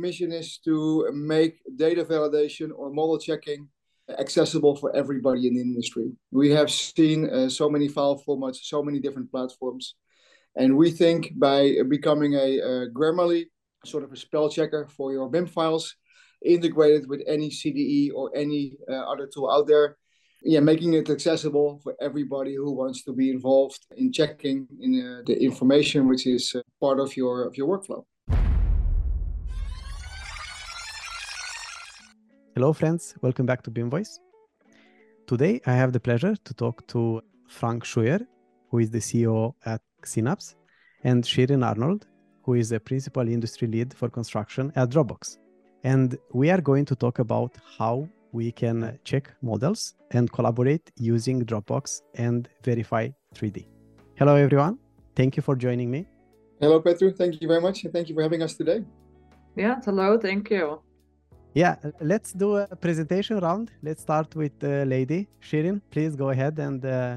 mission is to make data validation or model checking accessible for everybody in the industry. We have seen uh, so many file formats, so many different platforms. And we think by becoming a, a Grammarly, sort of a spell checker for your BIM files, integrated with any CDE or any uh, other tool out there, yeah, making it accessible for everybody who wants to be involved in checking in uh, the information which is uh, part of your of your workflow. Hello, friends. Welcome back to BIM Voice. Today, I have the pleasure to talk to Frank Schuyer, who is the CEO at Xinaps, and Shirin Arnold, who is a principal industry lead for construction at Dropbox. And we are going to talk about how we can check models and collaborate using Dropbox and Verify 3D. Hello, everyone. Thank you for joining me. Hello, Petru. Thank you very much. And thank you for having us today. Yeah, hello. Thank you. Yeah, let's do a presentation round. Let's start with the uh, lady. Shirin, please go ahead. And uh,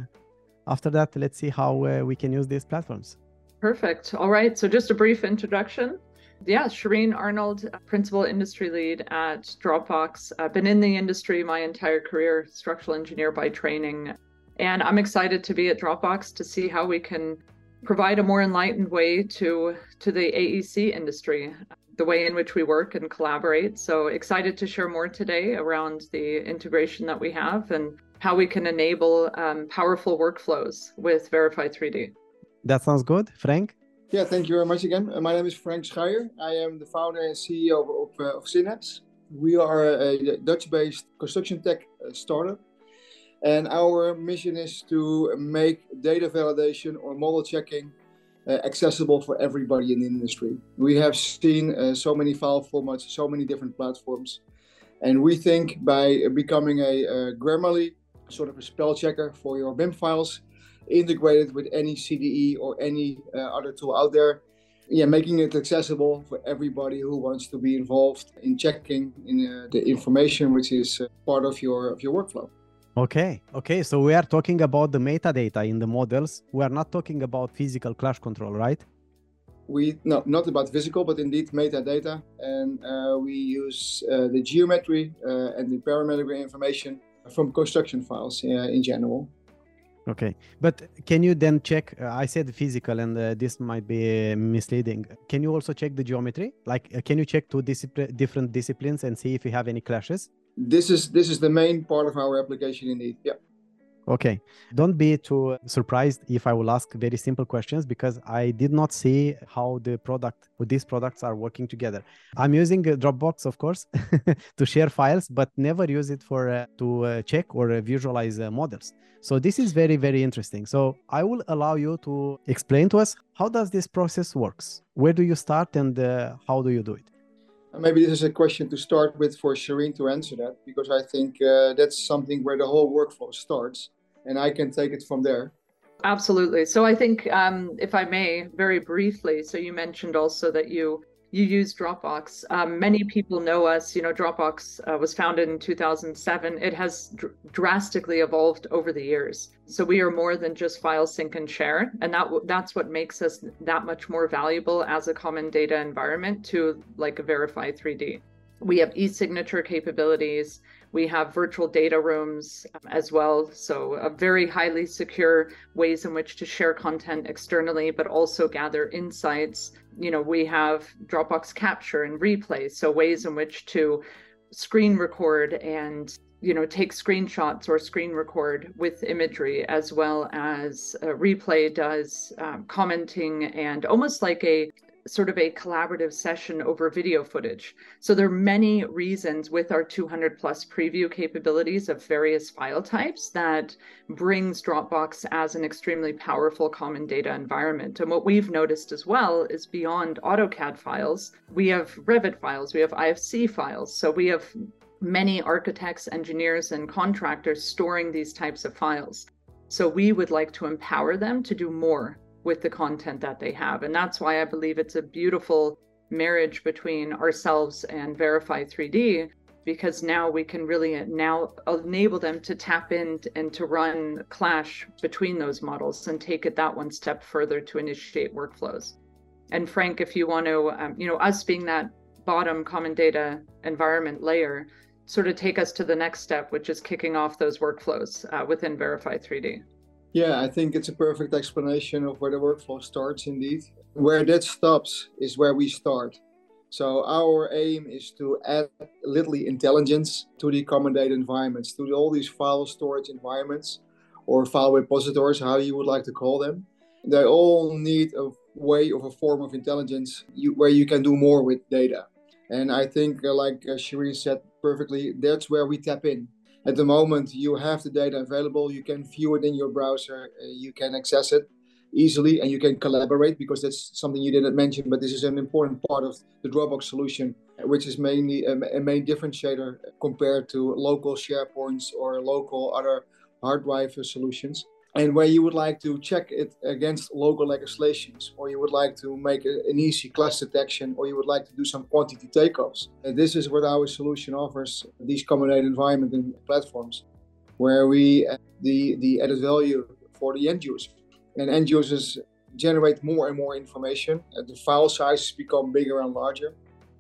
after that, let's see how uh, we can use these platforms. Perfect. All right. So, just a brief introduction yeah, Shirin Arnold, principal industry lead at Dropbox. I've been in the industry my entire career, structural engineer by training. And I'm excited to be at Dropbox to see how we can provide a more enlightened way to to the AEC industry, the way in which we work and collaborate. So excited to share more today around the integration that we have and how we can enable um, powerful workflows with Verify 3D. That sounds good, Frank. Yeah, thank you very much again. Uh, my name is Frank Schuyer. I am the founder and CEO of, of, uh, of Xinaps. We are a Dutch-based construction tech uh, startup, and our mission is to make data validation or model checking uh, accessible for everybody in the industry. We have seen uh, so many file formats, so many different platforms, and we think by becoming a, a Grammarly, sort of a spell checker for your BIM files, integrated with any CDE or any uh, other tool out there. Yeah, making it accessible for everybody who wants to be involved in checking in uh, the information which is uh, part of your of your workflow. Okay, okay. So we are talking about the metadata in the models. We are not talking about physical clash control, right? We no, not about physical, but indeed metadata, and uh, we use uh, the geometry uh, and the parametric information from construction files in general. Okay, but can you then check? Uh, I said physical, and uh, this might be misleading. Can you also check the geometry? Like, uh, can you check two discipl- different disciplines and see if you have any clashes? This is this is the main part of our application, indeed. Yeah. Okay. Don't be too surprised if I will ask very simple questions because I did not see how the product these products are working together. I'm using Dropbox, of course, to share files, but never use it for uh, to uh, check or uh, visualize uh, models. So this is very very interesting. So I will allow you to explain to us how does this process works. Where do you start and uh, how do you do it? Maybe this is a question to start with for Shirin to answer that, because I think uh, that's something where the whole workflow starts, and I can take it from there. Absolutely. So I think, um, if I may, very briefly. So you mentioned also that you you use Dropbox. Um, many people know us. You know, Dropbox uh, was founded in 2007. It has dr- drastically evolved over the years. So we are more than just file sync and share, and that w- that's what makes us that much more valuable as a common data environment to like Verify 3D. We have e-signature capabilities. We have virtual data rooms um, as well. So, a very highly secure ways in which to share content externally, but also gather insights. You know, we have Dropbox capture and replay. So, ways in which to screen record and you know take screenshots or screen record with imagery as well as replay does um, commenting and almost like a sort of a collaborative session over video footage. So there are many reasons with our 200 plus preview capabilities of various file types that brings Dropbox as an extremely powerful common data environment. And what we've noticed as well is beyond AutoCAD files, we have Revit files, we have IFC files. So we have many architects, engineers, and contractors storing these types of files. So we would like to empower them to do more with the content that they have. And that's why I believe it's a beautiful marriage between ourselves and Verify 3D because now we can really now enable them to tap in and to run clash between those models and take it that one step further to initiate workflows. And Frank, if you want to, um, you know, us being that bottom common data environment layer sort of take us to the next step, which is kicking off those workflows uh, within Verify 3D. Yeah, I think it's a perfect explanation of where the workflow starts indeed. Where that stops is where we start. So our aim is to add literally intelligence to the common data environments, to all these file storage environments or file repositories, how you would like to call them. They all need a way of a form of intelligence you, where you can do more with data. And I think, uh, like uh, said perfectly, that's where we tap in. At the moment, you have the data available, you can view it in your browser, uh, you can access it easily, and you can collaborate because that's something you didn't mention, but this is an important part of the Dropbox solution, which is mainly a, a main differentiator compared to local SharePoints or local other hard drive solutions and where you would like to check it against local legislations, or you would like to make a, an easy clash detection, or you would like to do some quantity takeoffs. And this is what our solution offers these data environment and platforms, where we uh, the the added value for the end user, and end users generate more and more information. the file sizes become bigger and larger,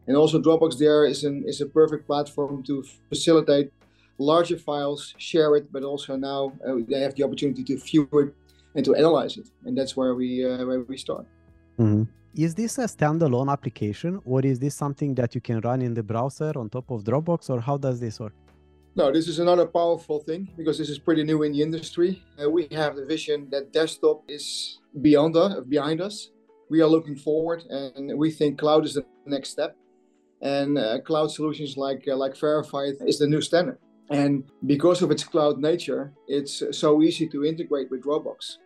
and also Dropbox there is an is a perfect platform to facilitate larger files, share it, but also now uh, they have the opportunity to view it and to analyze it, and that's where we uh, where we start. Mm-hmm. Is this a standalone application, or is this something that you can run in the browser on top of Dropbox, or how does this work? No, this is another powerful thing because this is pretty new in the industry. Uh, we have the vision that desktop is beyond us, behind us. We are looking forward, and we think cloud is the next step. And uh, cloud solutions like uh, like Verify is the new standard. And because of its cloud nature, it's uh, so easy to integrate with Dropbox.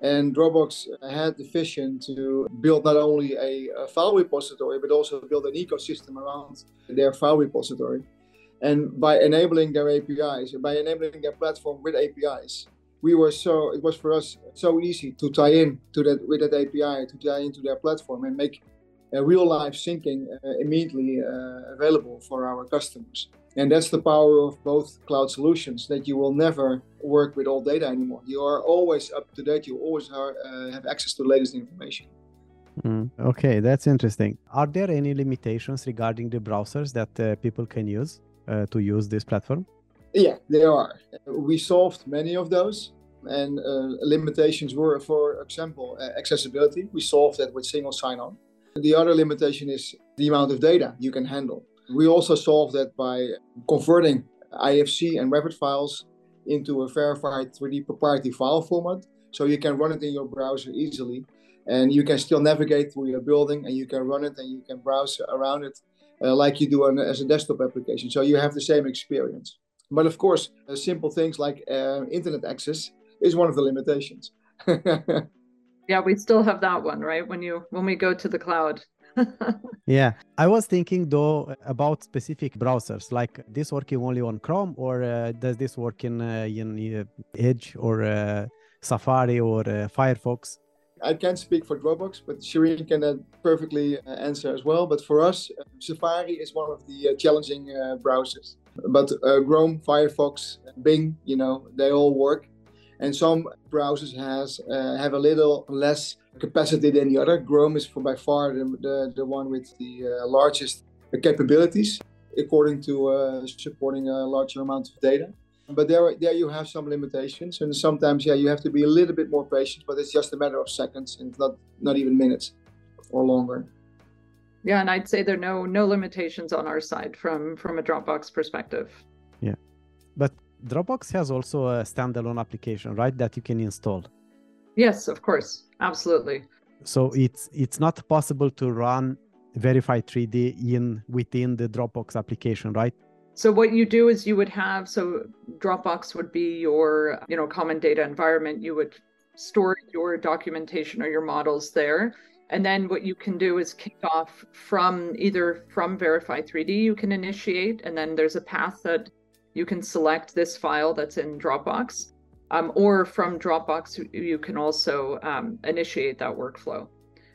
And Dropbox had the vision to build not only a, a, file repository, but also build an ecosystem around their file repository. And by enabling their APIs, by enabling their platform with APIs, we were so it was for us so easy to tie in to that with that API to tie into their platform and make real life syncing uh, immediately uh, available for our customers. And that's the power of both cloud solutions that you will never work with all data anymore. You are always up to date, you always are, uh, have access to the latest information. Mm, okay, that's interesting. Are there any limitations regarding the browsers that uh, people can use uh, to use this platform? Yeah, there are. We solved many of those. And uh, limitations were, for example, uh, accessibility. We solved that with single sign on. The other limitation is the amount of data you can handle. We also solve that by converting IFC and Revit files into a verified 3D proprietary file format. So you can run it in your browser easily and you can still navigate through your building and you can run it and you can browse around it uh, like you do on, as a desktop application. So you have the same experience. But of course, uh, simple things like uh, internet access is one of the limitations. yeah, we still have that one, right? When you when we go to the cloud, yeah, I was thinking though about specific browsers. Like this working only on Chrome, or uh, does this work in uh, in uh, Edge or uh, Safari or uh, Firefox? I can't speak for Dropbox, but Shirin can uh, perfectly answer as well. But for us, Safari is one of the challenging browsers. But Chrome, Firefox, Bing, you know, they all work and some browsers has uh, have a little less capacity than the other. Chrome is for by far the, the, the one with the uh, largest capabilities according to uh, supporting a larger amount of data. But there, there you have some limitations, and sometimes, yeah, you have to be a little bit more patient. But it's just a matter of seconds, and not not even minutes or longer. Yeah, and I'd say there are no no limitations on our side from from a Dropbox perspective. Yeah, but Dropbox has also a standalone application, right, that you can install. Yes, of course, absolutely. So it's it's not possible to run Verify 3D in within the Dropbox application, right? So what you do is you would have so Dropbox would be your you know common data environment. You would store your documentation or your models there. And then what you can do is kick off from either from Verify 3D, you can initiate, and then there's a path that you can select this file that's in Dropbox, um, or from Dropbox, you can also um, initiate that workflow.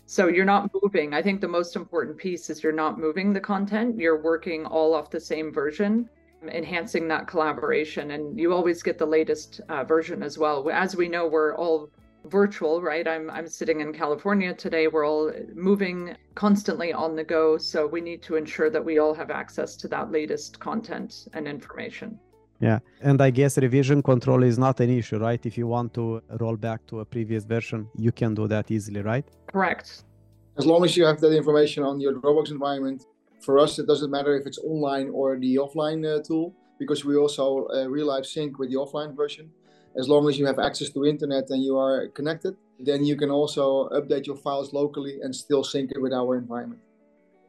So you're not moving. I think the most important piece is you're not moving the content. You're working all off the same version, enhancing that collaboration. And you always get the latest uh, version as well. As we know, we're all virtual, right? I'm I'm sitting in California today. We're all moving constantly on the go, so we need to ensure that we all have access to that latest content and information. Yeah, and I guess revision control is not an issue, right? If you want to roll back to a previous version, you can do that easily, right? Correct. As long as you have that information on your Dropbox environment, for us it doesn't matter if it's online or the offline uh, tool because we also uh, real life sync with the offline version as long as you have access to internet and you are connected, then you can also update your files locally and still sync it with our environment.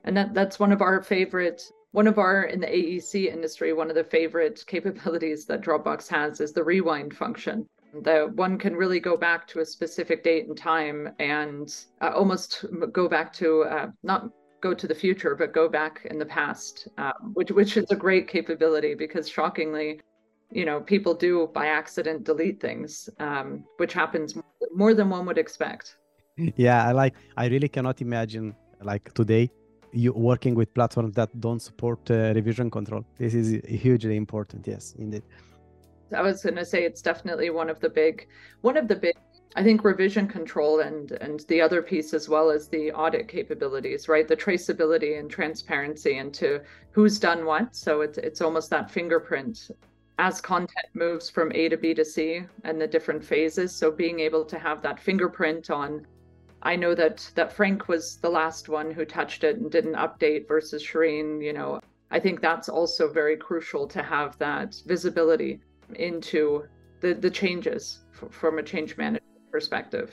And that, that's one of our favorite, one of our in the AEC industry, one of the favorite capabilities that Dropbox has is the rewind function. That one can really go back to a specific date and time and uh, almost go back to uh, not go to the future, but go back in the past, uh, which which is a great capability because shockingly, you know people do by accident delete things um, which happens more than one would expect. Yeah i like i really cannot imagine like today you working with platforms that don't support uh, revision control. This is hugely important yes indeed. I was going to say it's definitely one of the big one of the big i think revision control and and the other piece as well as the audit capabilities right? The traceability and transparency into who's done what. So it's it's almost that fingerprint as content moves from A to B to C and the different phases. So being able to have that fingerprint on, I know that that Frank was the last one who touched it and didn't update versus Shirin, you know, I think that's also very crucial to have that visibility into the the changes f- from a change management perspective.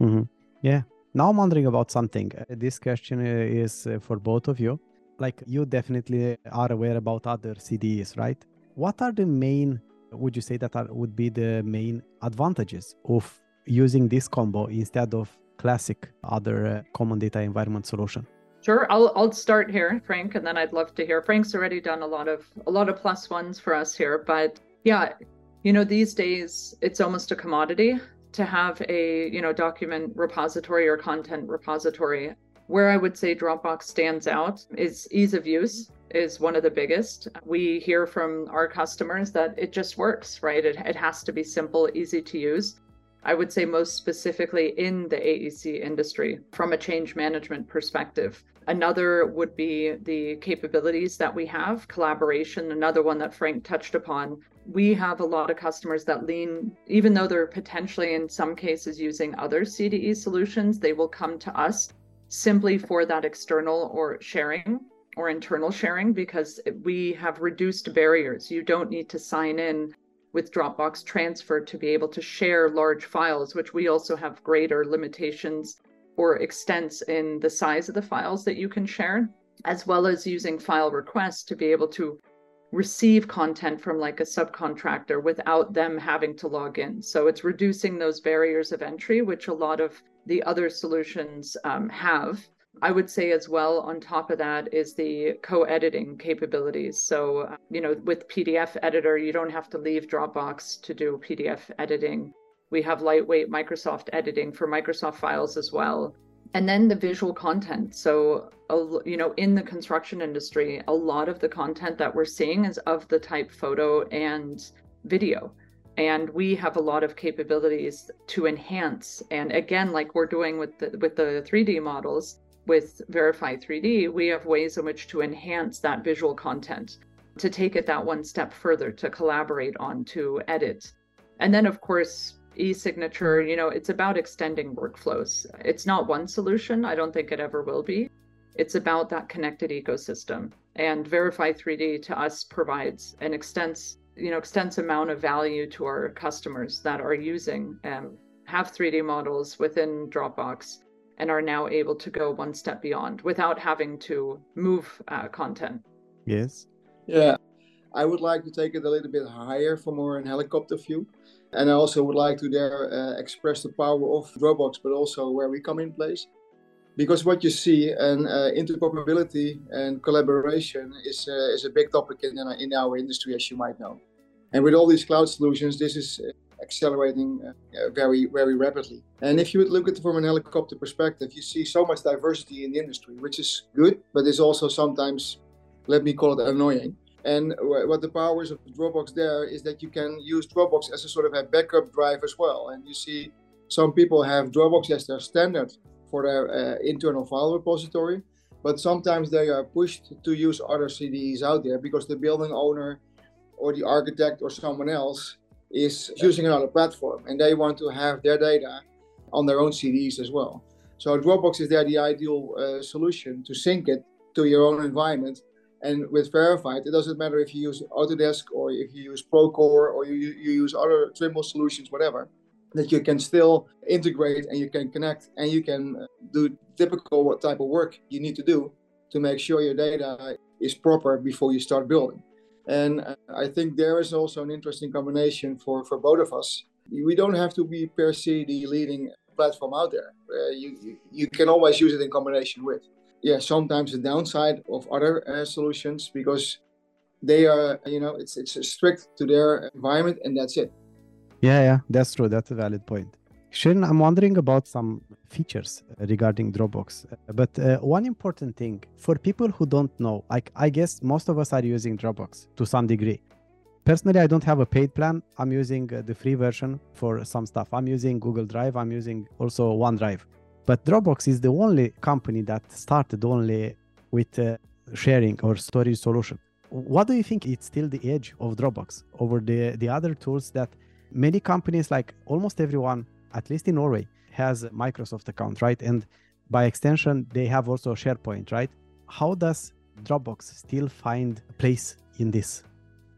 Mm-hmm. Yeah. Now I'm wondering about something. This question is uh, for both of you. Like you definitely are aware about other CDEs, right? What are the main would you say that are, would be the main advantages of using this combo instead of classic other uh, common data environment solution Sure, I'll I'll start here, Frank, and then I'd love to hear. Frank's already done a lot of a lot of plus ones for us here, but yeah, you know, these days it's almost a commodity to have a you know document repository or content repository. Where I would say Dropbox stands out is ease of use is one of the biggest. We hear from our customers that it just works, right? It, it has to be simple, easy to use. I would say most specifically in the AEC industry from a change management perspective. Another would be the capabilities that we have, collaboration, another one that Frank touched upon. We have a lot of customers that lean, even though they're potentially in some cases using other CDE solutions, they will come to us simply for that external or sharing or internal sharing because we have reduced barriers. You don't need to sign in with Dropbox Transfer to be able to share large files, which we also have greater limitations or extents in the size of the files that you can share, as well as using file requests to be able to receive content from like a subcontractor without them having to log in. So it's reducing those barriers of entry, which a lot of the other solutions um, have. I would say as well, on top of that, is the co editing capabilities. So, uh, you know, with PDF editor, you don't have to leave Dropbox to do PDF editing. We have lightweight Microsoft editing for Microsoft files as well. And then the visual content. So, you know, in the construction industry, a lot of the content that we're seeing is of the type photo and video and we have a lot of capabilities to enhance and again like we're doing with the with the 3d models with Verify 3D, we have ways in which to enhance that visual content, to take it that one step further, to collaborate on, to edit. And then, of course, e-signature, you know, it's about extending workflows. It's not one solution. I don't think it ever will be. It's about that connected ecosystem. And Verify 3D to us provides an extensive, you know, extensive amount of value to our customers that are using um, have 3D models within Dropbox and are now able to go one step beyond without having to move uh, content. Yes. Yeah, I would like to take it a little bit higher for more in helicopter view. And I also would like to there uh, express the power of Dropbox, but also where we come in place. Because what you see, and uh, interoperability and collaboration is, uh, is a big topic in, in our industry, as you might know. And with all these cloud solutions, this is accelerating uh, very, very rapidly. And if you would look at it from an helicopter perspective, you see so much diversity in the industry, which is good, but is also sometimes, let me call it annoying. And what the powers of Dropbox there is that you can use Dropbox as a sort of a backup drive as well. And you see Some people have Dropbox as their standard for their uh, internal file repository, but sometimes they are pushed to use other CDEs out there because the building owner or the architect or someone else is using another platform and they want to have their data on their own CDs as well. So Dropbox is there the ideal uh, solution to sync it to your own environment. And with Verified, it doesn't matter if you use Autodesk or if you use Procore or you, you use other Trimble solutions, whatever, that you can still integrate and you can connect and you can uh, do typical what type of work you need to do to make sure your data is proper before you start building. And uh, I think there is also an interesting combination for, for both of us. We don't have to be per se the leading platform out there. Uh, you, you can always use it in combination with. Yeah, sometimes the downside of other uh, solutions because they are, you know, it's it's strict to their environment and that's it. Yeah, yeah, that's true. That's a valid point. Shirin, I'm wondering about some features regarding Dropbox. But uh, one important thing for people who don't know, like I guess most of us are using Dropbox to some degree. Personally, I don't have a paid plan. I'm using uh, the free version for some stuff. I'm using Google Drive. I'm using also OneDrive. But Dropbox is the only company that started only with uh, sharing or storage solution. What do you think is still the edge of Dropbox over the, the other tools that many companies, like almost everyone, at least in Norway, has a Microsoft account, right? And by extension, they have also SharePoint, right? How does Dropbox still find a place in this?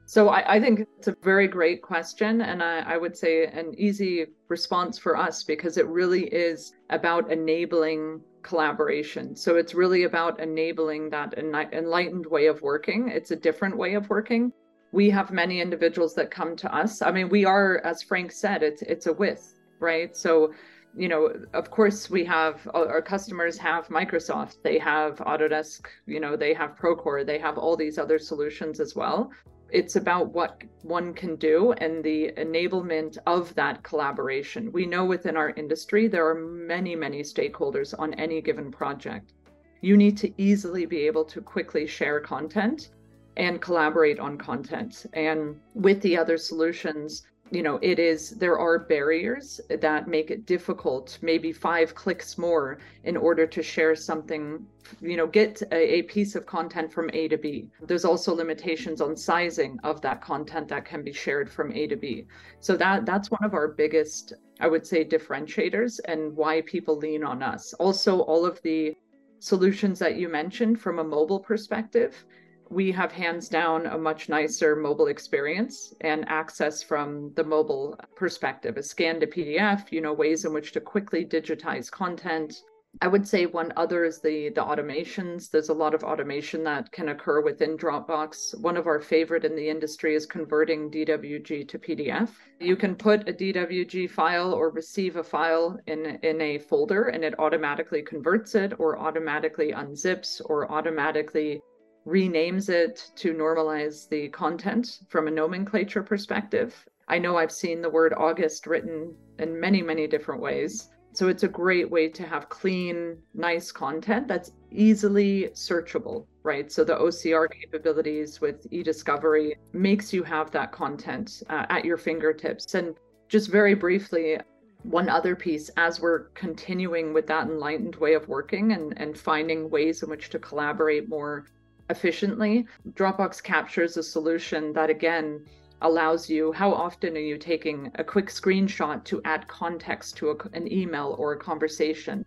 So I, I, think it's a very great question, and I, I, would say an easy response for us because it really is about enabling collaboration. So it's really about enabling that enlightened way of working. It's a different way of working. We have many individuals that come to us. I mean, we are, as Frank said, it's it's a with, right? So you know, of course, we have uh, our customers have Microsoft, they have Autodesk, you know, they have Procore, they have all these other solutions as well it's about what one can do and the enablement of that collaboration. We know within our industry there are many, many stakeholders on any given project. You need to easily be able to quickly share content and collaborate on content. And with the other solutions, you know it is there are barriers that make it difficult maybe five clicks more in order to share something you know get a, a, piece of content from a to b. There's also limitations on sizing of that content that can be shared from a to b. So that that's one of our biggest i would say differentiators and why people lean on us. Also all of the solutions that you mentioned from a mobile perspective we have hands down a much nicer mobile experience and access from the mobile perspective. A scan to pdf you know ways in which to quickly digitize content. I would say one other is the the automations. There's a lot of automation that can occur within dropbox. One of our favorite in the industry is converting dwg to pdf you can put a dwg file or receive a file in in a folder and it automatically converts it or automatically unzips or automatically renames it to normalize the content from a nomenclature perspective. I know I've seen the word August written in many, many different ways. So it's a great way to have clean, nice content that's easily searchable, right? So the OCR capabilities with eDiscovery makes you have that content uh, at your fingertips. And just very briefly, one other piece as we're continuing with that enlightened way of working and, and finding ways in which to collaborate more efficiently. Dropbox captures a solution that, again, allows you how often are you taking a quick screenshot to add context to a, an email or a conversation?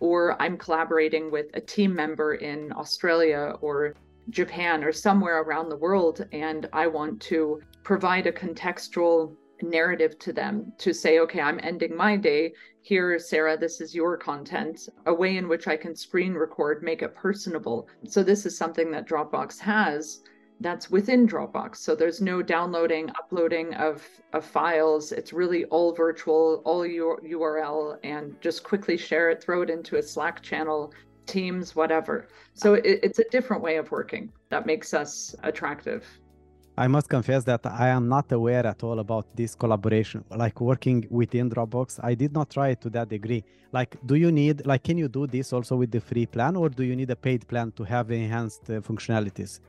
Or I'm collaborating with a team member in Australia or Japan or somewhere around the world, and I want to provide a contextual narrative to them to say, okay, I'm ending my day. Here, Sarah, this is your content, a way in which I can screen record, make it personable. So, this is something that Dropbox has that's within Dropbox. So, there's no downloading, uploading of, of files. It's really all virtual, all your URL, and just quickly share it, throw it into a Slack channel, Teams, whatever. So, it, it's a different way of working that makes us attractive. I must confess that I am not aware at all about this collaboration. Like working within Dropbox, I did not try it to that degree. Like, do you need, like, can you do this also with the free plan or do you need a paid plan to have enhanced uh, functionalities?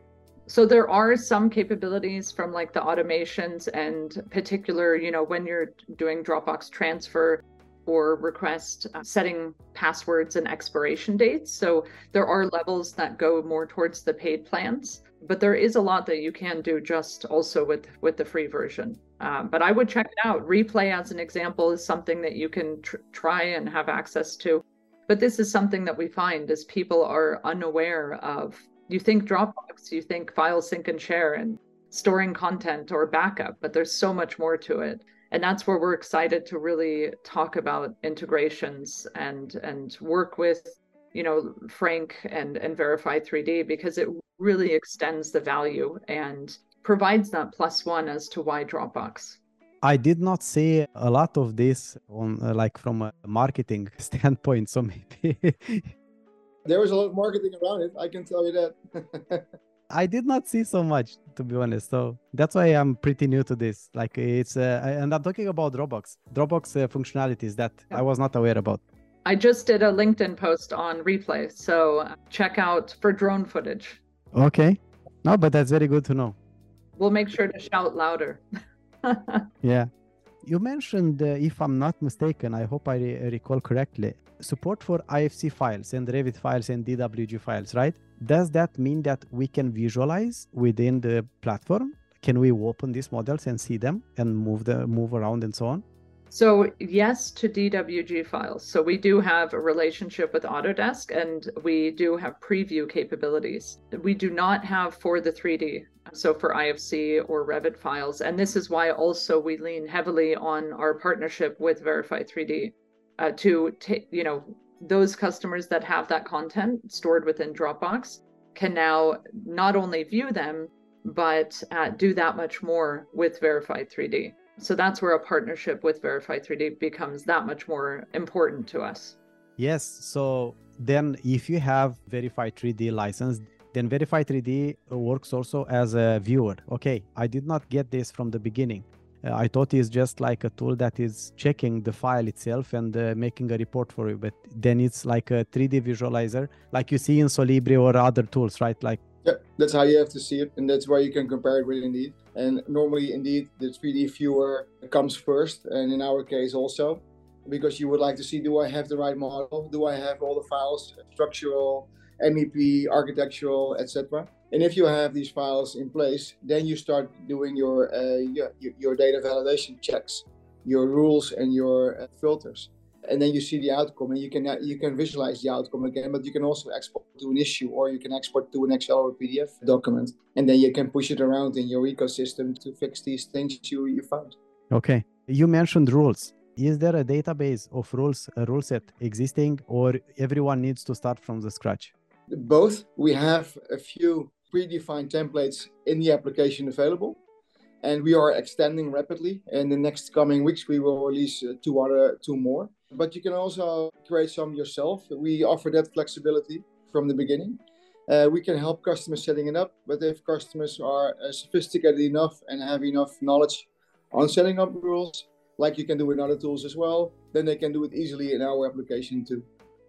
So there are some capabilities from like the automations and particular, you know, when you're doing Dropbox transfer, or request uh, setting passwords and expiration dates. So there are levels that go more towards the paid plans, but there is a lot that you can do just also with with the free version. Um, but I would check it out. Replay, as an example, is something that you can tr- try and have access to. But this is something that we find is people are unaware of. You think Dropbox, you think file sync and share and storing content or backup, but there's so much more to it and that's where we're excited to really talk about integrations and and work with you know frank and and verify 3d because it really extends the value and provides that plus one as to why dropbox i did not see a lot of this on uh, like from a marketing standpoint so maybe there was a lot of marketing around it i can tell you that I did not see so much to be honest. So that's why I'm pretty new to this. Like it's uh, and I'm talking about Dropbox, Dropbox uh, functionalities that I was not aware about. I just did a LinkedIn post on replay, so uh, check out for drone footage. Okay, no, but that's very good to know. We'll make sure to shout louder. yeah, you mentioned, uh, if I'm not mistaken, I hope I re- recall correctly, support for IFC files and Revit files and DWG files, right? Does that mean that we can visualize within the platform? Can we open these models and see them and move the move around and so on? So yes to DWG files. So we do have a relationship with Autodesk and we do have preview capabilities. We do not have for the 3D. So for IFC or Revit files. And this is why also we lean heavily on our partnership with Verify 3D uh, to take, you know, those customers that have that content stored within Dropbox can now not only view them, but uh, do that much more with Verified 3D. So that's where a partnership with Verify 3D becomes that much more important to us. Yes. So then, if you have Verify 3D license, then Verify 3D works also as a viewer. Okay, I did not get this from the beginning. Uh, I thought it's just like a tool that is checking the file itself and uh, making a report for you. But then it's like a 3D visualizer, like you see in Solibri or other tools, right? Like yeah, that's how you have to see it, and that's why you can compare it with Indeed. And normally, Indeed, the 3D viewer comes first, and in our case also, because you would like to see: Do I have the right model? Do I have all the files, structural, MEP, architectural, etc. And if you have these files in place, then you start doing your uh, your, your data validation checks, your rules and your uh, filters, and then you see the outcome, and you can you can visualize the outcome again. But you can also export to an issue, or you can export to an Excel or PDF document, and then you can push it around in your ecosystem to fix these things you you found. Okay, you mentioned rules. Is there a database of rules, a rule set existing, or everyone needs to start from the scratch? Both. We have a few predefined templates in the application available, and we are extending rapidly. In the next coming weeks, we will release uh, two other, two more. But you can also create some yourself. We offer that flexibility from the beginning. Uh, we can help customers setting it up, but if customers are uh, sophisticated enough and have enough knowledge on setting up rules, like you can do with other tools as well, then they can do it easily in our application too.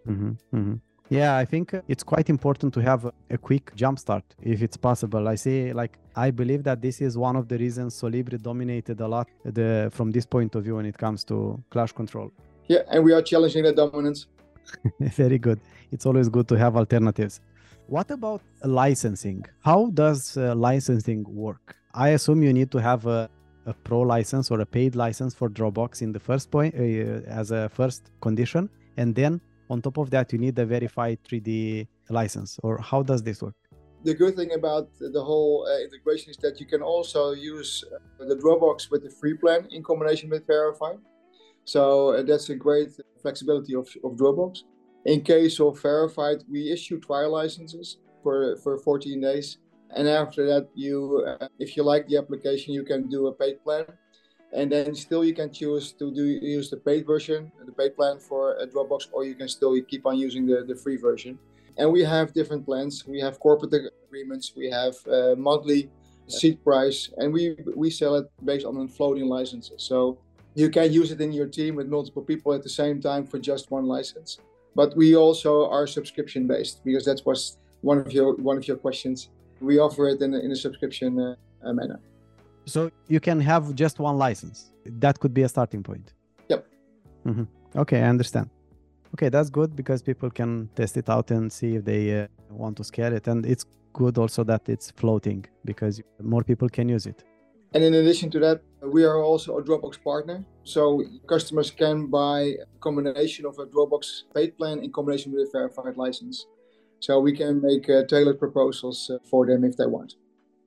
Mm-hmm, mm-hmm. Yeah, I think it's quite important to have a quick jumpstart if it's possible. I say like I believe that this is one of the reasons Solibri dominated a lot the from this point of view when it comes to clash control. Yeah, and we are challenging the dominance. Very good. It's always good to have alternatives. What about licensing? How does uh, licensing work? I assume you need to have a, a, pro license or a paid license for Dropbox in the first point uh, as a first condition, and then on top of that you need a verified 3d license or how does this work the good thing about the whole uh, integration is that you can also use uh, the dropbox with the free plan in combination with verify so uh, that's a great flexibility of, of dropbox in case of verified we issue trial licenses for for 14 days and after that you uh, if you like the application you can do a paid plan and then still you can choose to do use the paid version, the paid plan for a Dropbox, or you can still keep on using the, the free version. And we have different plans. We have corporate agreements. We have uh, monthly seat price, and we we sell it based on floating licenses. So you can use it in your team with multiple people at the same time for just one license. But we also are subscription based because that was one of your one of your questions. We offer it in a, in a subscription uh, manner. So you can have just one license. That could be a starting point. Yep. Mm-hmm. Okay, I understand. Okay, that's good because people can test it out and see if they uh, want to scale it. And it's good also that it's floating because more people can use it. And in addition to that, we are also a Dropbox partner. So customers can buy a combination of a Dropbox paid plan in combination with a verified license. So we can make uh, tailored proposals uh, for them if they want.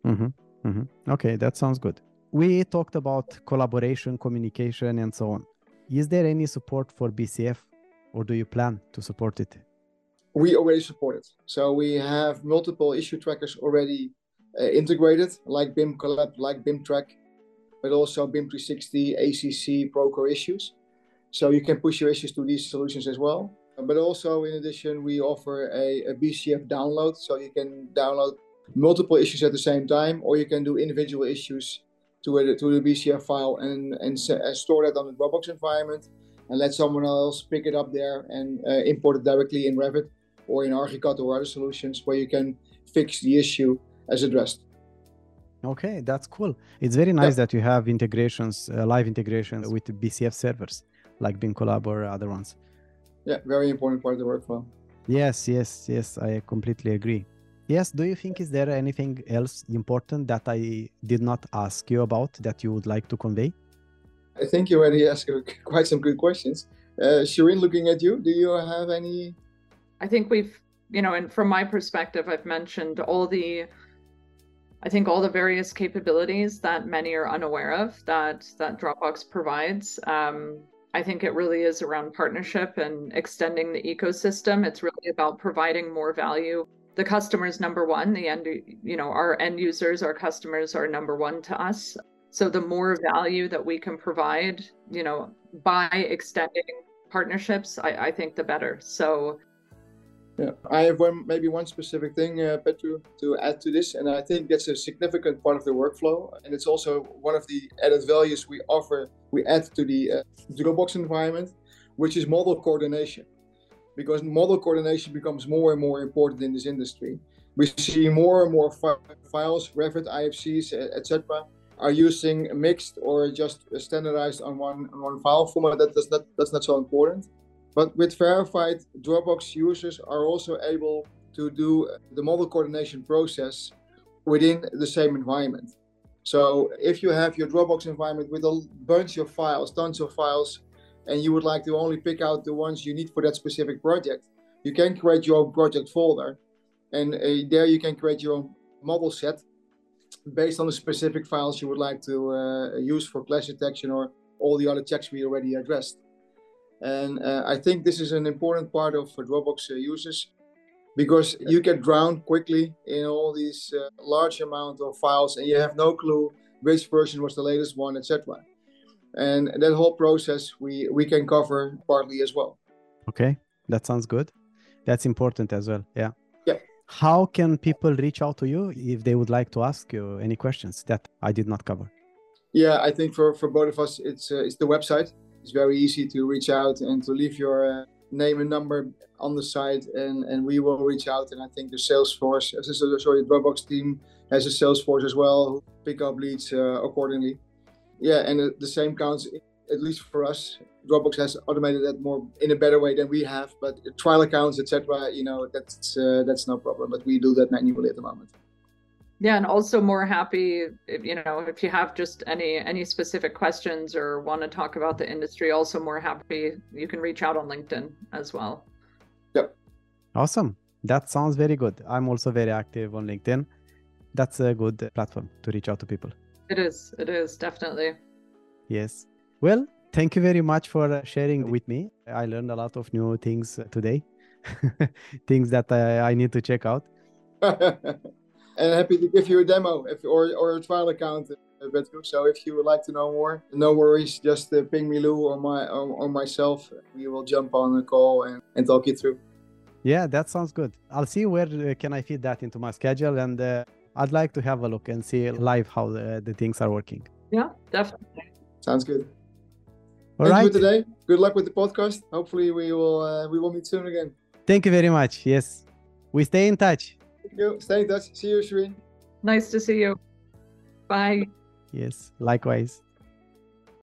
Mm-hmm. Mm-hmm. Okay, that sounds good. We talked about collaboration, communication, and so on. Is there any support for BCF or do you plan to support it? We already support it. So we have multiple issue trackers already uh, integrated, like BIM Collab, like BIM Track, but also BIM 360, ACC, Procore issues. So you can push your issues to these solutions as well. But also, in addition, we offer a, a BCF download, so you can download multiple issues at the same time, or you can do individual issues to a, to the BCF file and, and, and store that on the Dropbox environment and let someone else pick it up there and uh, import it directly in Revit or in Archicad or other solutions where you can fix the issue as addressed. Okay, that's cool. It's very nice yeah. that you have integrations, uh, live integrations with BCF servers like BIM Collab or other ones. Yeah, very important part of the workflow. Yes, yes, yes, I completely agree. Yes, do you think is there anything else important that I did not ask you about that you would like to convey? I think you already asked quite some good questions. Uh, Shirin, looking at you, do you have any? I think we've, you know, and from my perspective, I've mentioned all the, I think all the various capabilities that many are unaware of that that Dropbox provides. Um, I think it really is around partnership and extending the ecosystem. It's really about providing more value. The customer's number one. The end, you know, our end users, our customers are number one to us. So the more value that we can provide, you know, by extending partnerships, I, I think the better. So yeah, I have one maybe one specific thing, uh, Petru, to add to this, and I think that's a significant part of the workflow, and it's also one of the added values we offer, we add to the uh, Dropbox environment, which is model coordination, because model coordination becomes more and more important in this industry. We see more and more fi- files, Revit, IFCs, etc., are using mixed or just standardized on one on one file format. That does not that's not so important. But with verified Dropbox users are also able to do the model coordination process within the same environment. So if you have your Dropbox environment with a bunch of files, tons of files, and you would like to only pick out the ones you need for that specific project, you can create your own project folder. And uh, there you can create your own model set based on the specific files you would like to uh, use for clash detection or all the other checks we already addressed. And uh, I think this is an important part of Dropbox uh, users because you get drowned quickly in all these uh, large amount of files and you have no clue which version was the latest one, etc. And that whole process we, we can cover partly as well. Okay, that sounds good. That's important as well. Yeah. Yeah how can people reach out to you if they would like to ask you any questions that I did not cover? Yeah, I think for, for both of us, it's uh, it's the website. It's very easy to reach out and to leave your uh, name and number on the site, and, and we will reach out. And I think the Salesforce, uh, sorry, the Dropbox team has a Salesforce as well, pick up leads uh, accordingly. Yeah, and the same counts at least for us, Dropbox has automated that more in a better way than we have. But trial accounts, etc., you know, that's uh, that's no problem. But we do that manually at the moment. Yeah, and also more happy, if, you know, if you have just any any specific questions or want to talk about the industry, also more happy you can reach out on LinkedIn as well. Yep. Awesome. That sounds very good. I'm also very active on LinkedIn. That's a good platform to reach out to people. It is. It is definitely. Yes. Well, thank you very much for uh, sharing with me. I learned a lot of new things uh, today, things that I, I, need to check out. and happy to give you a demo if, or, or a trial account. Uh, so if you would like to know more, no worries. Just uh, ping me, Lou, or my or, or, myself. We will jump on a call and, and talk you through. Yeah, that sounds good. I'll see where uh, can I fit that into my schedule, and uh, I'd like to have a look and see live how the, the things are working. Yeah, definitely. Sounds good. All Thank right. you today. Good luck with the podcast. Hopefully, we will uh, we will meet soon again. Thank you very much. Yes, we stay in touch. Thank you. Stay in touch. See you, Shirin. Nice to see you. Bye. Yes, likewise.